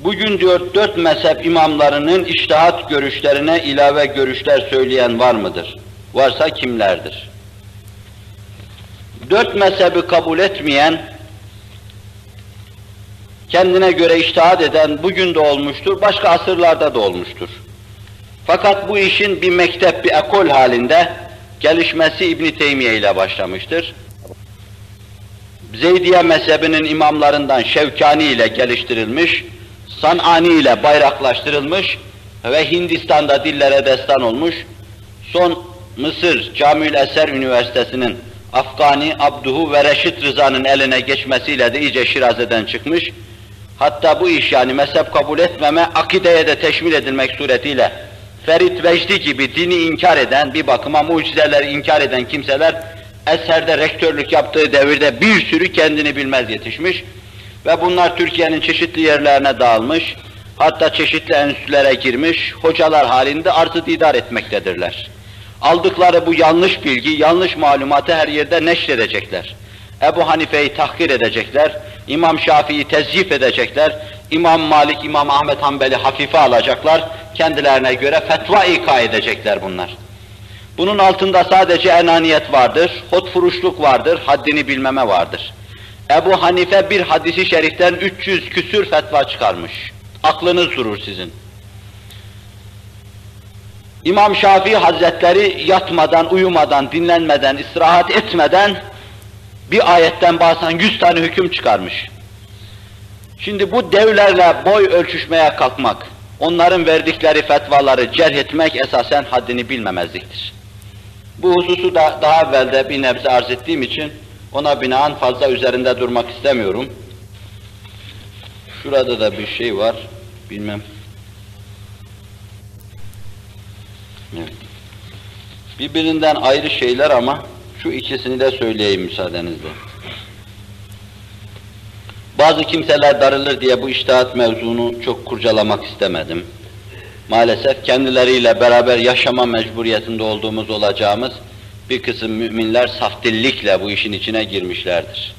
Bugün diyor dört mezhep imamlarının iştihat görüşlerine ilave görüşler söyleyen var mıdır? Varsa kimlerdir? Dört mezhebi kabul etmeyen, kendine göre iştihat eden bugün de olmuştur, başka asırlarda da olmuştur. Fakat bu işin bir mektep, bir ekol halinde gelişmesi İbn Teymiye ile başlamıştır. Zeydiye mezhebinin imamlarından Şevkani ile geliştirilmiş, Sanani ile bayraklaştırılmış ve Hindistan'da dillere destan olmuş. Son Mısır Camiül Eser Üniversitesi'nin Afgani Abduhu ve Reşit Rıza'nın eline geçmesiyle de iyice Şiraze'den çıkmış. Hatta bu iş yani mezhep kabul etmeme, akideye de teşmil edilmek suretiyle Ferit Vecdi gibi dini inkar eden, bir bakıma mucizeleri inkar eden kimseler eserde rektörlük yaptığı devirde bir sürü kendini bilmez yetişmiş ve bunlar Türkiye'nin çeşitli yerlerine dağılmış, hatta çeşitli enstitülere girmiş, hocalar halinde arzı didar etmektedirler. Aldıkları bu yanlış bilgi, yanlış malumatı her yerde neşredecekler. Ebu Hanife'yi tahkir edecekler, İmam Şafii'yi tezyif edecekler, İmam Malik, İmam Ahmet Hanbel'i hafife alacaklar, kendilerine göre fetva ika edecekler bunlar. Bunun altında sadece enaniyet vardır, hotfuruşluk vardır, haddini bilmeme vardır. Ebu Hanife bir hadisi şeriften 300 küsür fetva çıkarmış. Aklınız durur sizin. İmam Şafii Hazretleri yatmadan, uyumadan, dinlenmeden, istirahat etmeden bir ayetten bazen yüz tane hüküm çıkarmış. Şimdi bu devlerle boy ölçüşmeye kalkmak, onların verdikleri fetvaları cerh etmek esasen haddini bilmemezliktir. Bu hususu da daha evvel bir nebze arz ettiğim için ona binaen fazla üzerinde durmak istemiyorum. Şurada da bir şey var, bilmem. Birbirinden ayrı şeyler ama şu ikisini de söyleyeyim müsaadenizle. Bazı kimseler darılır diye bu iştihat mevzunu çok kurcalamak istemedim. Maalesef kendileriyle beraber yaşama mecburiyetinde olduğumuz olacağımız bir kısım müminler saftillikle bu işin içine girmişlerdir.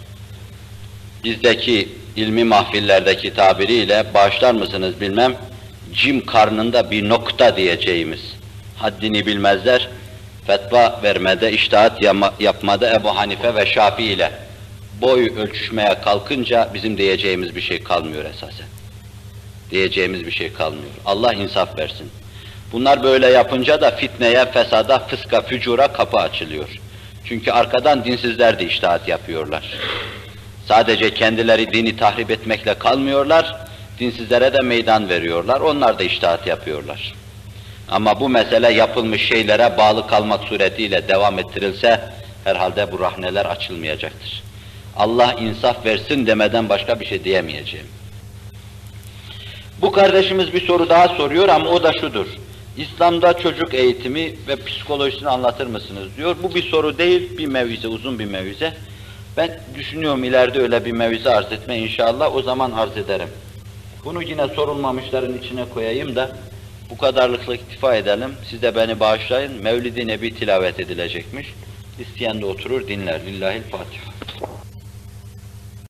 Bizdeki ilmi mahfillerdeki tabiriyle bağışlar mısınız bilmem, cim karnında bir nokta diyeceğimiz. Haddini bilmezler, fetva vermede, iştahat yapmada Ebu Hanife ve Şafii ile boy ölçüşmeye kalkınca bizim diyeceğimiz bir şey kalmıyor esasen. Diyeceğimiz bir şey kalmıyor. Allah insaf versin. Bunlar böyle yapınca da fitneye, fesada, fıska, fücura kapı açılıyor. Çünkü arkadan dinsizler de iştahat yapıyorlar. Sadece kendileri dini tahrip etmekle kalmıyorlar, dinsizlere de meydan veriyorlar, onlar da iştahat yapıyorlar. Ama bu mesele yapılmış şeylere bağlı kalmak suretiyle devam ettirilse, herhalde bu rahneler açılmayacaktır. Allah insaf versin demeden başka bir şey diyemeyeceğim. Bu kardeşimiz bir soru daha soruyor ama o da şudur. İslam'da çocuk eğitimi ve psikolojisini anlatır mısınız diyor. Bu bir soru değil, bir mevize, uzun bir mevize. Ben düşünüyorum ileride öyle bir mevize arz etme inşallah, o zaman arz ederim. Bunu yine sorulmamışların içine koyayım da bu kadarlıkla iktifa edelim. Siz de beni bağışlayın. Mevlid-i Nebi tilavet edilecekmiş. İsteyen de oturur dinler. Lillahil Fatiha.